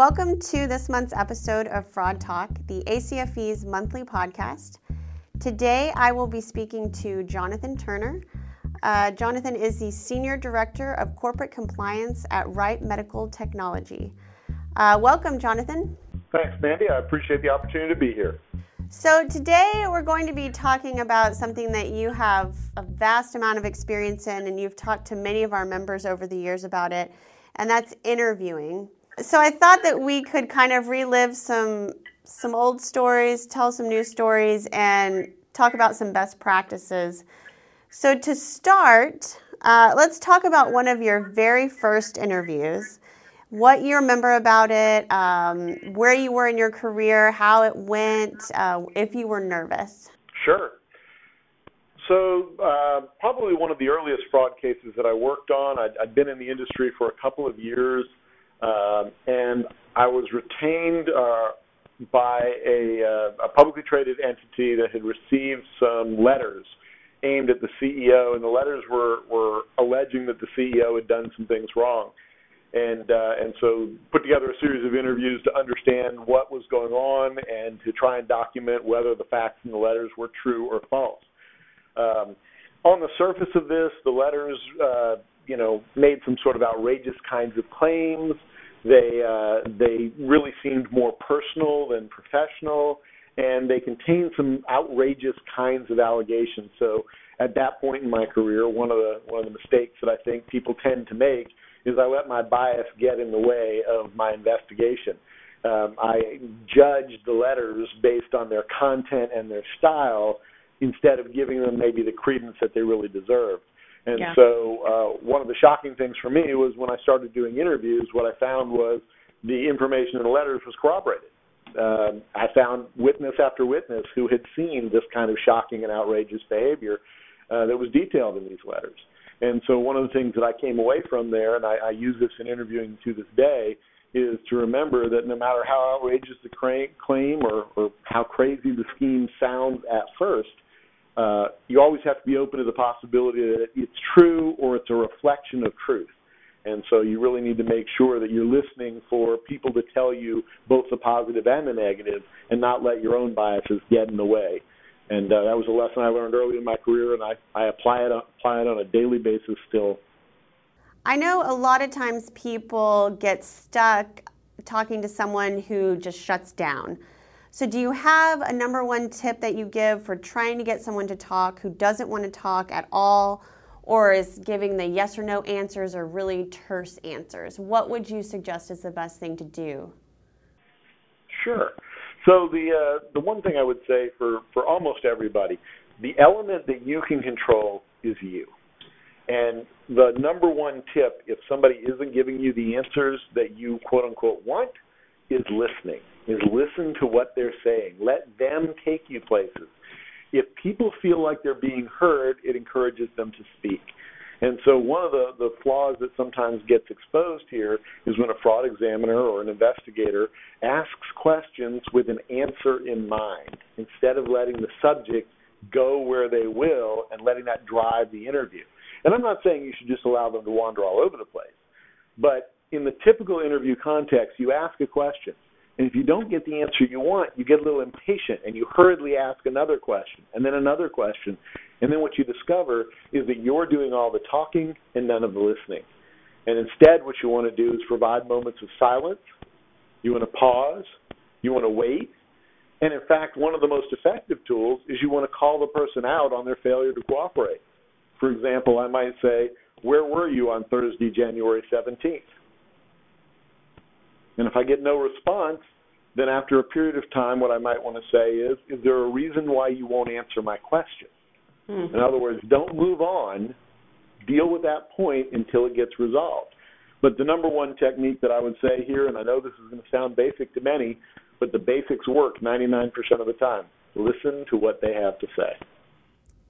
Welcome to this month's episode of Fraud Talk, the ACFE's monthly podcast. Today I will be speaking to Jonathan Turner. Uh, Jonathan is the Senior Director of Corporate Compliance at Wright Medical Technology. Uh, welcome, Jonathan. Thanks, Mandy. I appreciate the opportunity to be here. So, today we're going to be talking about something that you have a vast amount of experience in, and you've talked to many of our members over the years about it, and that's interviewing so I thought that we could kind of relive some some old stories, tell some new stories, and talk about some best practices. So to start, uh, let's talk about one of your very first interviews. What you remember about it, um, where you were in your career, how it went, uh, if you were nervous. Sure. So, uh, probably one of the earliest fraud cases that I worked on. i had been in the industry for a couple of years. Um, and I was retained uh, by a, uh, a publicly traded entity that had received some letters aimed at the CEO, and the letters were were alleging that the CEO had done some things wrong, and uh, and so put together a series of interviews to understand what was going on and to try and document whether the facts in the letters were true or false. Um, on the surface of this, the letters, uh, you know, made some sort of outrageous kinds of claims. They uh, they really seemed more personal than professional, and they contained some outrageous kinds of allegations. So at that point in my career, one of the one of the mistakes that I think people tend to make is I let my bias get in the way of my investigation. Um, I judged the letters based on their content and their style instead of giving them maybe the credence that they really deserved. And yeah. so uh, one of the shocking things for me was when I started doing interviews, what I found was the information in the letters was corroborated. Um, I found witness after witness who had seen this kind of shocking and outrageous behavior uh, that was detailed in these letters. And so one of the things that I came away from there, and I, I use this in interviewing to this day, is to remember that no matter how outrageous the claim or, or how crazy the scheme sounds at first, uh, you always have to be open to the possibility that it's true or it's a reflection of truth. And so you really need to make sure that you're listening for people to tell you both the positive and the negative and not let your own biases get in the way. And uh, that was a lesson I learned early in my career, and I, I apply, it, apply it on a daily basis still. I know a lot of times people get stuck talking to someone who just shuts down. So, do you have a number one tip that you give for trying to get someone to talk who doesn't want to talk at all or is giving the yes or no answers or really terse answers? What would you suggest is the best thing to do? Sure. So, the, uh, the one thing I would say for, for almost everybody, the element that you can control is you. And the number one tip, if somebody isn't giving you the answers that you quote unquote want, is listening is listen to what they're saying. Let them take you places. If people feel like they're being heard, it encourages them to speak. And so one of the, the flaws that sometimes gets exposed here is when a fraud examiner or an investigator asks questions with an answer in mind instead of letting the subject go where they will and letting that drive the interview. And I'm not saying you should just allow them to wander all over the place, but in the typical interview context, you ask a question and if you don't get the answer you want, you get a little impatient and you hurriedly ask another question and then another question. And then what you discover is that you're doing all the talking and none of the listening. And instead, what you want to do is provide moments of silence. You want to pause. You want to wait. And in fact, one of the most effective tools is you want to call the person out on their failure to cooperate. For example, I might say, Where were you on Thursday, January 17th? And if I get no response, then after a period of time, what I might want to say is, is there a reason why you won't answer my question? Mm-hmm. In other words, don't move on. Deal with that point until it gets resolved. But the number one technique that I would say here, and I know this is going to sound basic to many, but the basics work 99% of the time. Listen to what they have to say.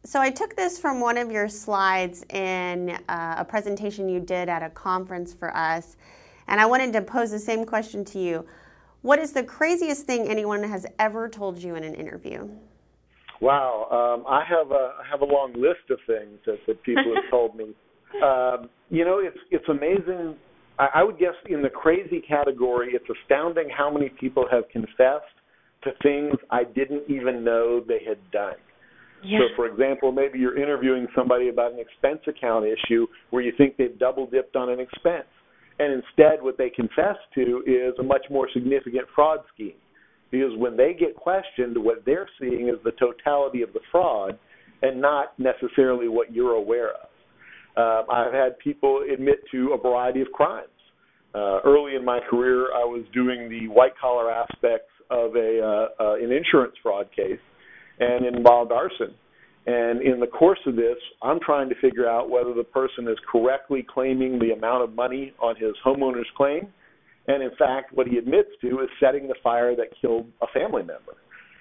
So I took this from one of your slides in uh, a presentation you did at a conference for us, and I wanted to pose the same question to you. What is the craziest thing anyone has ever told you in an interview? Wow, um, I have a I have a long list of things that, that people have told me. Um, you know, it's it's amazing I, I would guess in the crazy category, it's astounding how many people have confessed to things I didn't even know they had done. Yeah. So, for example, maybe you're interviewing somebody about an expense account issue where you think they've double dipped on an expense. And instead, what they confess to is a much more significant fraud scheme. Because when they get questioned, what they're seeing is the totality of the fraud and not necessarily what you're aware of. Uh, I've had people admit to a variety of crimes. Uh, early in my career, I was doing the white collar aspects of a uh, uh, an insurance fraud case, and involved arson. And in the course of this, I'm trying to figure out whether the person is correctly claiming the amount of money on his homeowner's claim, and in fact, what he admits to is setting the fire that killed a family member.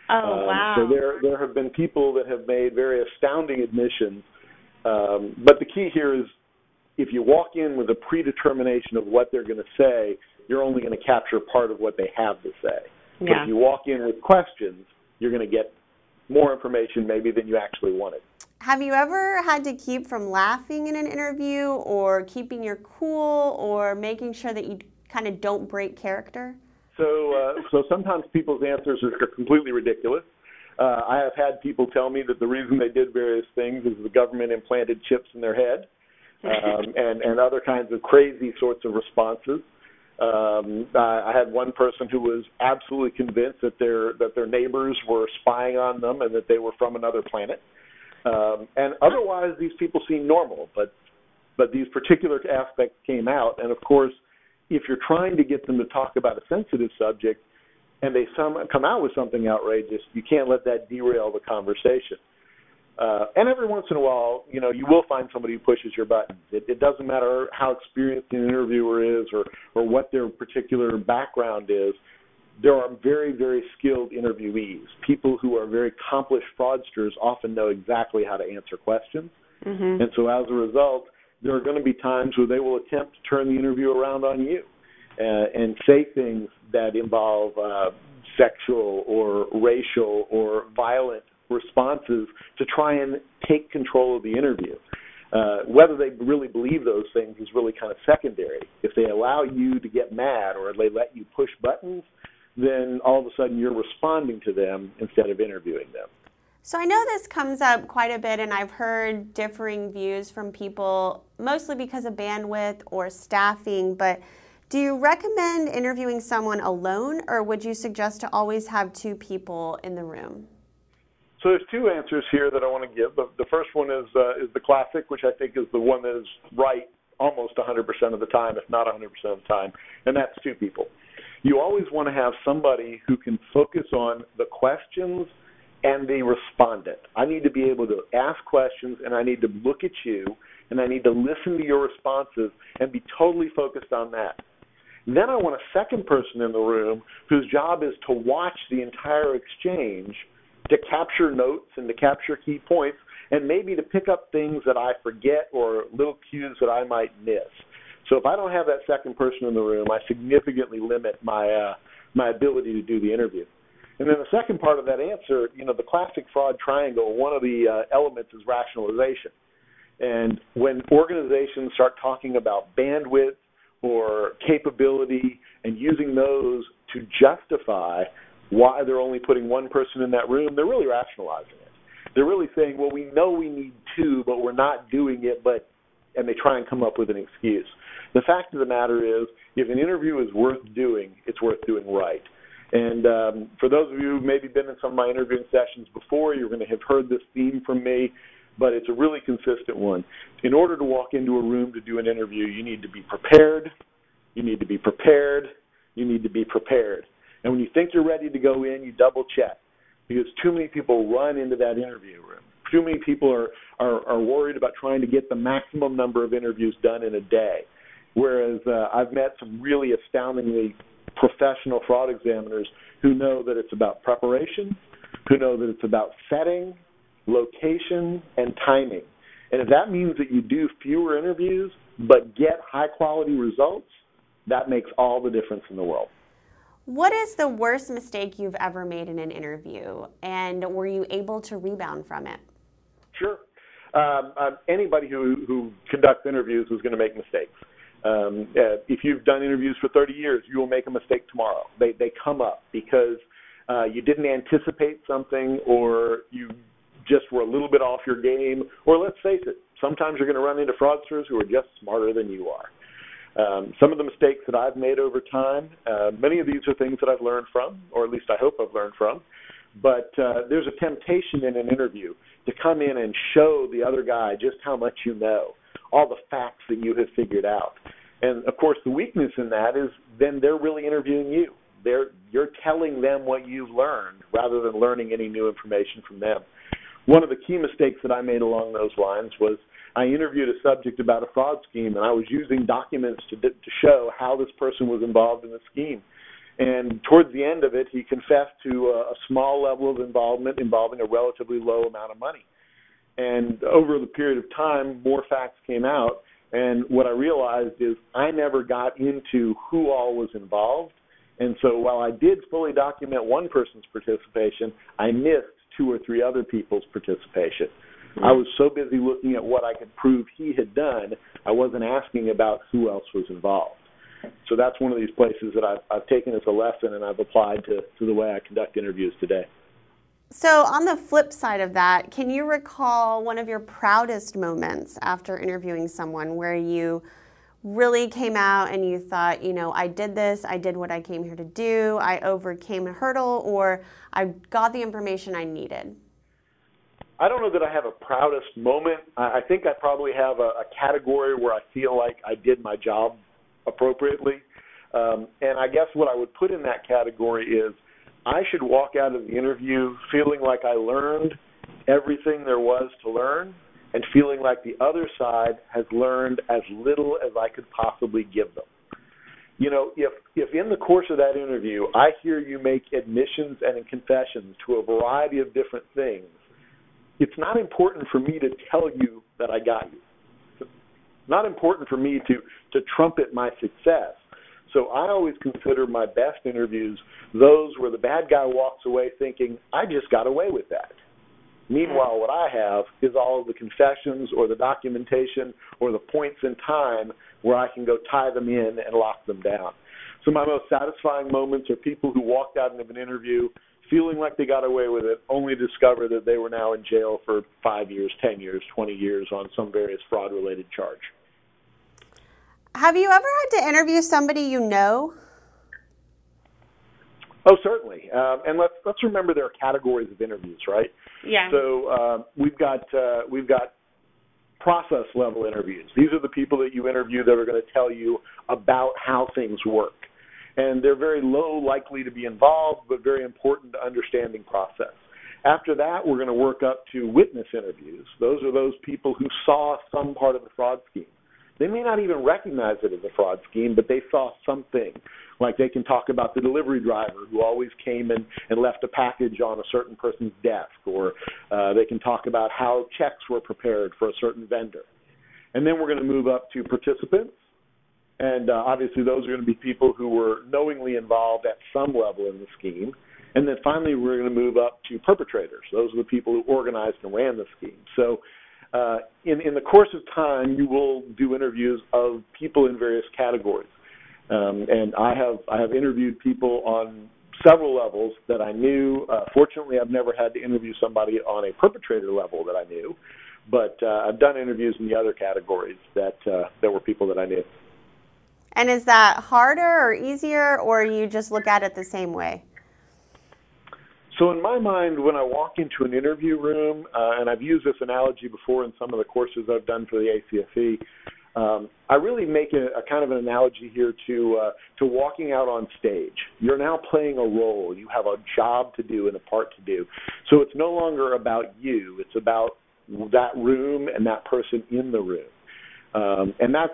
Oh um, wow! So there there have been people that have made very astounding admissions. Um, but the key here is if you walk in with a predetermination of what they're going to say, you're only going to capture part of what they have to say. Yeah. But if you walk in with questions, you're going to get more information maybe than you actually wanted. Have you ever had to keep from laughing in an interview or keeping your cool or making sure that you kind of don't break character? So, uh, so sometimes people's answers are completely ridiculous. Uh, I have had people tell me that the reason they did various things is the government implanted chips in their head, um, and and other kinds of crazy sorts of responses. Um, I, had one person who was absolutely convinced that their that their neighbors were spying on them and that they were from another planet. Um, and otherwise, these people seem normal, but but these particular aspects came out. And of course, if you're trying to get them to talk about a sensitive subject, and they some, come out with something outrageous, you can't let that derail the conversation. Uh, and every once in a while, you know, you will find somebody who pushes your buttons. It, it doesn't matter how experienced an interviewer is or or what their particular background is. There are very, very skilled interviewees. People who are very accomplished fraudsters often know exactly how to answer questions. Mm-hmm. And so, as a result, there are going to be times where they will attempt to turn the interview around on you uh, and say things that involve uh, sexual or racial or violent responses to try and take control of the interview. Uh, whether they really believe those things is really kind of secondary. If they allow you to get mad or they let you push buttons, then all of a sudden you're responding to them instead of interviewing them. So I know this comes up quite a bit, and I've heard differing views from people, mostly because of bandwidth or staffing. But do you recommend interviewing someone alone, or would you suggest to always have two people in the room? So there's two answers here that I want to give. The, the first one is uh, is the classic, which I think is the one that is right almost 100% of the time, if not 100% of the time, and that's two people. You always want to have somebody who can focus on the questions and the respondent. I need to be able to ask questions and I need to look at you and I need to listen to your responses and be totally focused on that. Then I want a second person in the room whose job is to watch the entire exchange to capture notes and to capture key points and maybe to pick up things that I forget or little cues that I might miss. So if I don't have that second person in the room, I significantly limit my uh, my ability to do the interview. And then the second part of that answer, you know, the classic fraud triangle, one of the uh, elements is rationalization. And when organizations start talking about bandwidth or capability and using those to justify why they're only putting one person in that room, they're really rationalizing it. They're really saying, well, we know we need two, but we're not doing it, but and they try and come up with an excuse. The fact of the matter is, if an interview is worth doing, it's worth doing right. And um, for those of you who've maybe been in some of my interviewing sessions before, you're going to have heard this theme from me, but it's a really consistent one. In order to walk into a room to do an interview, you need to be prepared, you need to be prepared, you need to be prepared. And when you think you're ready to go in, you double check because too many people run into that interview room. Too many people are, are, are worried about trying to get the maximum number of interviews done in a day. Whereas uh, I've met some really astoundingly professional fraud examiners who know that it's about preparation, who know that it's about setting, location, and timing. And if that means that you do fewer interviews but get high quality results, that makes all the difference in the world. What is the worst mistake you've ever made in an interview, and were you able to rebound from it? Sure. Um, uh, anybody who, who conducts interviews is going to make mistakes. Um, uh, if you've done interviews for 30 years, you will make a mistake tomorrow. They they come up because uh, you didn't anticipate something, or you just were a little bit off your game, or let's face it, sometimes you're going to run into fraudsters who are just smarter than you are. Um, some of the mistakes that I've made over time, uh, many of these are things that I've learned from, or at least I hope I've learned from. But uh, there's a temptation in an interview to come in and show the other guy just how much you know, all the facts that you have figured out. And of course, the weakness in that is then they're really interviewing you. They're you're telling them what you've learned rather than learning any new information from them. One of the key mistakes that I made along those lines was I interviewed a subject about a fraud scheme, and I was using documents to to show how this person was involved in the scheme. And towards the end of it, he confessed to a, a small level of involvement involving a relatively low amount of money. And over the period of time, more facts came out. And what I realized is I never got into who all was involved. And so while I did fully document one person's participation, I missed two or three other people's participation. I was so busy looking at what I could prove he had done, I wasn't asking about who else was involved. So that's one of these places that I've, I've taken as a lesson and I've applied to, to the way I conduct interviews today. So, on the flip side of that, can you recall one of your proudest moments after interviewing someone where you really came out and you thought, you know, I did this, I did what I came here to do, I overcame a hurdle, or I got the information I needed? I don't know that I have a proudest moment. I I think I probably have a, a category where I feel like I did my job appropriately. Um, and I guess what I would put in that category is I should walk out of the interview feeling like I learned everything there was to learn and feeling like the other side has learned as little as I could possibly give them. You know, if if in the course of that interview I hear you make admissions and confessions to a variety of different things, it's not important for me to tell you that I got you. It's not important for me to to trumpet my success. So I always consider my best interviews those where the bad guy walks away thinking, I just got away with that. Meanwhile, what I have is all of the confessions or the documentation or the points in time where I can go tie them in and lock them down. So my most satisfying moments are people who walked out of an interview feeling like they got away with it, only to discover that they were now in jail for five years, ten years, twenty years on some various fraud related charge. Have you ever had to interview somebody you know? Oh, certainly. Um, and let's let's remember there are categories of interviews, right? Yeah. So uh, we've got uh, we've got process level interviews. These are the people that you interview that are going to tell you about how things work, and they're very low likely to be involved, but very important to understanding process. After that, we're going to work up to witness interviews. Those are those people who saw some part of the fraud scheme. They may not even recognize it as a fraud scheme, but they saw something. Like they can talk about the delivery driver who always came in and left a package on a certain person's desk, or uh, they can talk about how checks were prepared for a certain vendor. And then we're going to move up to participants. And uh, obviously, those are going to be people who were knowingly involved at some level in the scheme. And then finally, we're going to move up to perpetrators. Those are the people who organized and ran the scheme. So uh, in, in the course of time, you will do interviews of people in various categories. Um, and I have I have interviewed people on several levels that I knew. Uh, fortunately, I've never had to interview somebody on a perpetrator level that I knew, but uh, I've done interviews in the other categories that uh, that were people that I knew. And is that harder or easier, or you just look at it the same way? So in my mind, when I walk into an interview room, uh, and I've used this analogy before in some of the courses I've done for the ACFE, um, I really make a, a kind of an analogy here to uh, to walking out on stage. You're now playing a role. You have a job to do and a part to do. So it's no longer about you. It's about that room and that person in the room. Um, and that's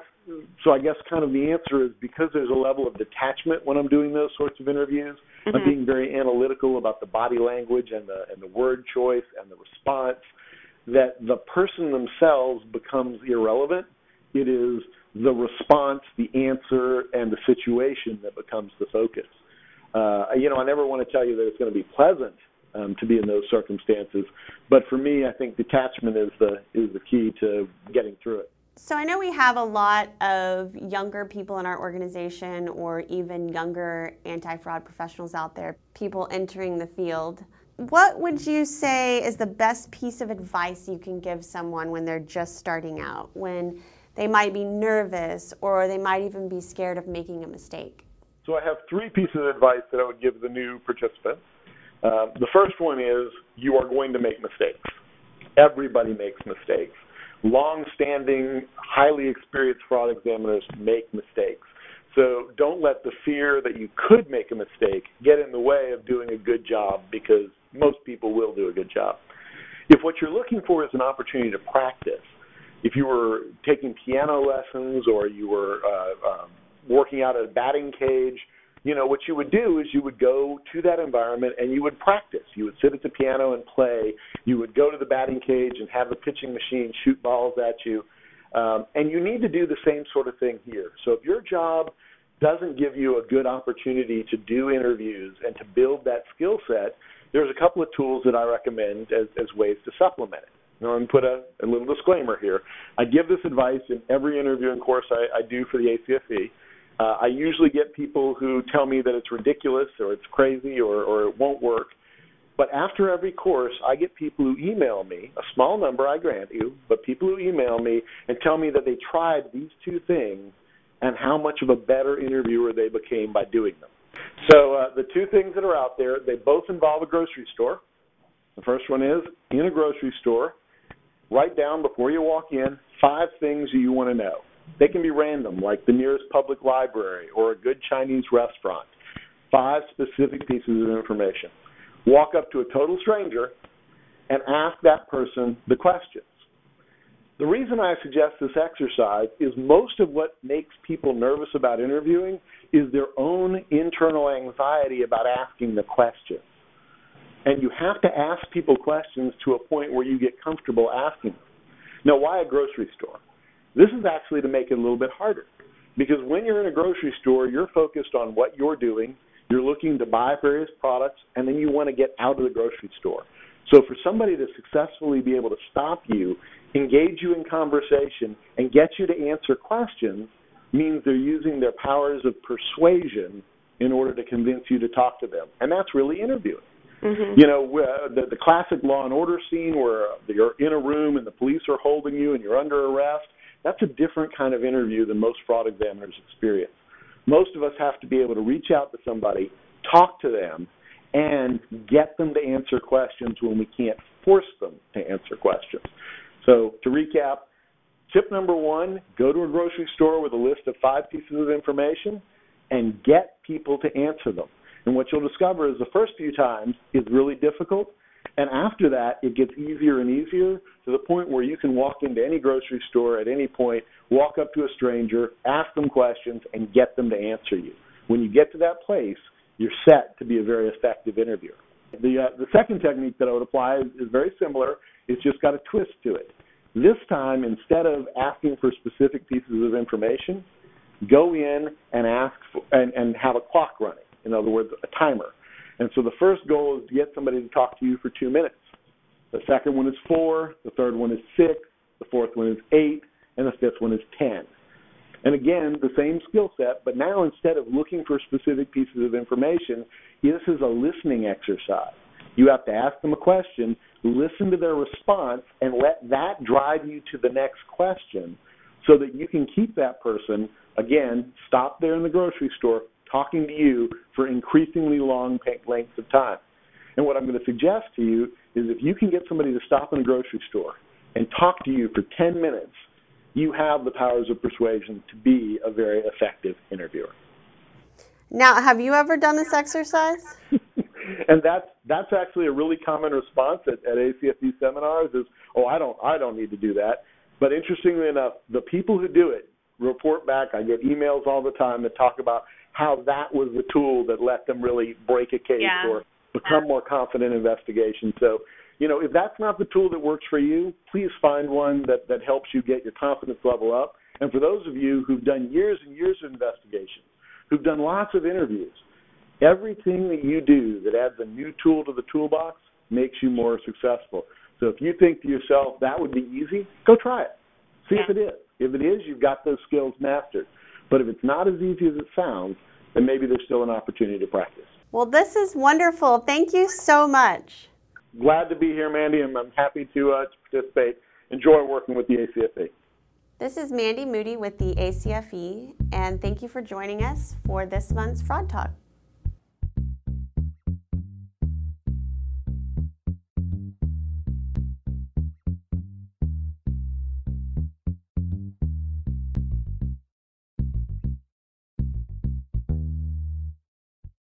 so I guess kind of the answer is because there's a level of detachment when I'm doing those sorts of interviews. Mm-hmm. I'm being very analytical about the body language and the and the word choice and the response. That the person themselves becomes irrelevant. It is the response, the answer, and the situation that becomes the focus. Uh, you know, I never want to tell you that it's going to be pleasant um, to be in those circumstances, but for me, I think detachment is the is the key to getting through it. So I know we have a lot of younger people in our organization or even younger anti-fraud professionals out there, people entering the field. What would you say is the best piece of advice you can give someone when they're just starting out, when they might be nervous or they might even be scared of making a mistake? So I have three pieces of advice that I would give the new participants. Uh, the first one is you are going to make mistakes. Everybody makes mistakes long-standing, highly experienced fraud examiners make mistakes. So don't let the fear that you could make a mistake get in the way of doing a good job because most people will do a good job. If what you're looking for is an opportunity to practice, if you were taking piano lessons or you were uh, um, working out at a batting cage, you know, what you would do is you would go to that environment and you would practice. You would sit at the piano and play. You would go to the batting cage and have the pitching machine shoot balls at you. Um, and you need to do the same sort of thing here. So if your job doesn't give you a good opportunity to do interviews and to build that skill set, there's a couple of tools that I recommend as, as ways to supplement it. Now, I'm going to put a, a little disclaimer here. I give this advice in every interviewing course I, I do for the ACFE. Uh, I usually get people who tell me that it's ridiculous or it's crazy or, or it won't work. But after every course, I get people who email me, a small number, I grant you, but people who email me and tell me that they tried these two things and how much of a better interviewer they became by doing them. So uh, the two things that are out there, they both involve a grocery store. The first one is in a grocery store, write down before you walk in five things you want to know. They can be random, like the nearest public library or a good Chinese restaurant. Five specific pieces of information. Walk up to a total stranger and ask that person the questions. The reason I suggest this exercise is most of what makes people nervous about interviewing is their own internal anxiety about asking the questions. And you have to ask people questions to a point where you get comfortable asking them. Now, why a grocery store? This is actually to make it a little bit harder because when you're in a grocery store, you're focused on what you're doing. You're looking to buy various products, and then you want to get out of the grocery store. So, for somebody to successfully be able to stop you, engage you in conversation, and get you to answer questions means they're using their powers of persuasion in order to convince you to talk to them. And that's really interviewing. Mm-hmm. You know, the, the classic law and order scene where you're in a room and the police are holding you and you're under arrest that's a different kind of interview than most fraud examiners experience. Most of us have to be able to reach out to somebody, talk to them, and get them to answer questions when we can't force them to answer questions. So, to recap, tip number one go to a grocery store with a list of five pieces of information and get people to answer them. And what you'll discover is the first few times is really difficult, and after that, it gets easier and easier to the point where you can walk into any grocery store at any point, walk up to a stranger, ask them questions, and get them to answer you. When you get to that place, you're set to be a very effective interviewer. The, uh, the second technique that I would apply is, is very similar. It's just got a twist to it. This time, instead of asking for specific pieces of information, go in and ask for, and, and have a clock running. In other words, a timer. And so the first goal is to get somebody to talk to you for two minutes. The second one is four. The third one is six. The fourth one is eight. And the fifth one is ten. And again, the same skill set, but now instead of looking for specific pieces of information, this is a listening exercise. You have to ask them a question, listen to their response, and let that drive you to the next question so that you can keep that person, again, stop there in the grocery store, talking to you for increasingly long lengths of time. And what I'm going to suggest to you is if you can get somebody to stop in a grocery store and talk to you for 10 minutes, you have the powers of persuasion to be a very effective interviewer. Now, have you ever done this exercise? and that's that's actually a really common response at, at ACFE seminars is, oh, I don't I don't need to do that. But interestingly enough, the people who do it report back. I get emails all the time that talk about how that was the tool that let them really break a case yeah. or become more confident in investigation. So, you know, if that's not the tool that works for you, please find one that, that helps you get your confidence level up. And for those of you who've done years and years of investigations, who've done lots of interviews, everything that you do that adds a new tool to the toolbox makes you more successful. So if you think to yourself that would be easy, go try it. See yeah. if it is. If it is, you've got those skills mastered. But if it's not as easy as it sounds, then maybe there's still an opportunity to practice. Well, this is wonderful. Thank you so much. Glad to be here, Mandy, and I'm happy to, uh, to participate. Enjoy working with the ACFE. This is Mandy Moody with the ACFE, and thank you for joining us for this month's Fraud Talk.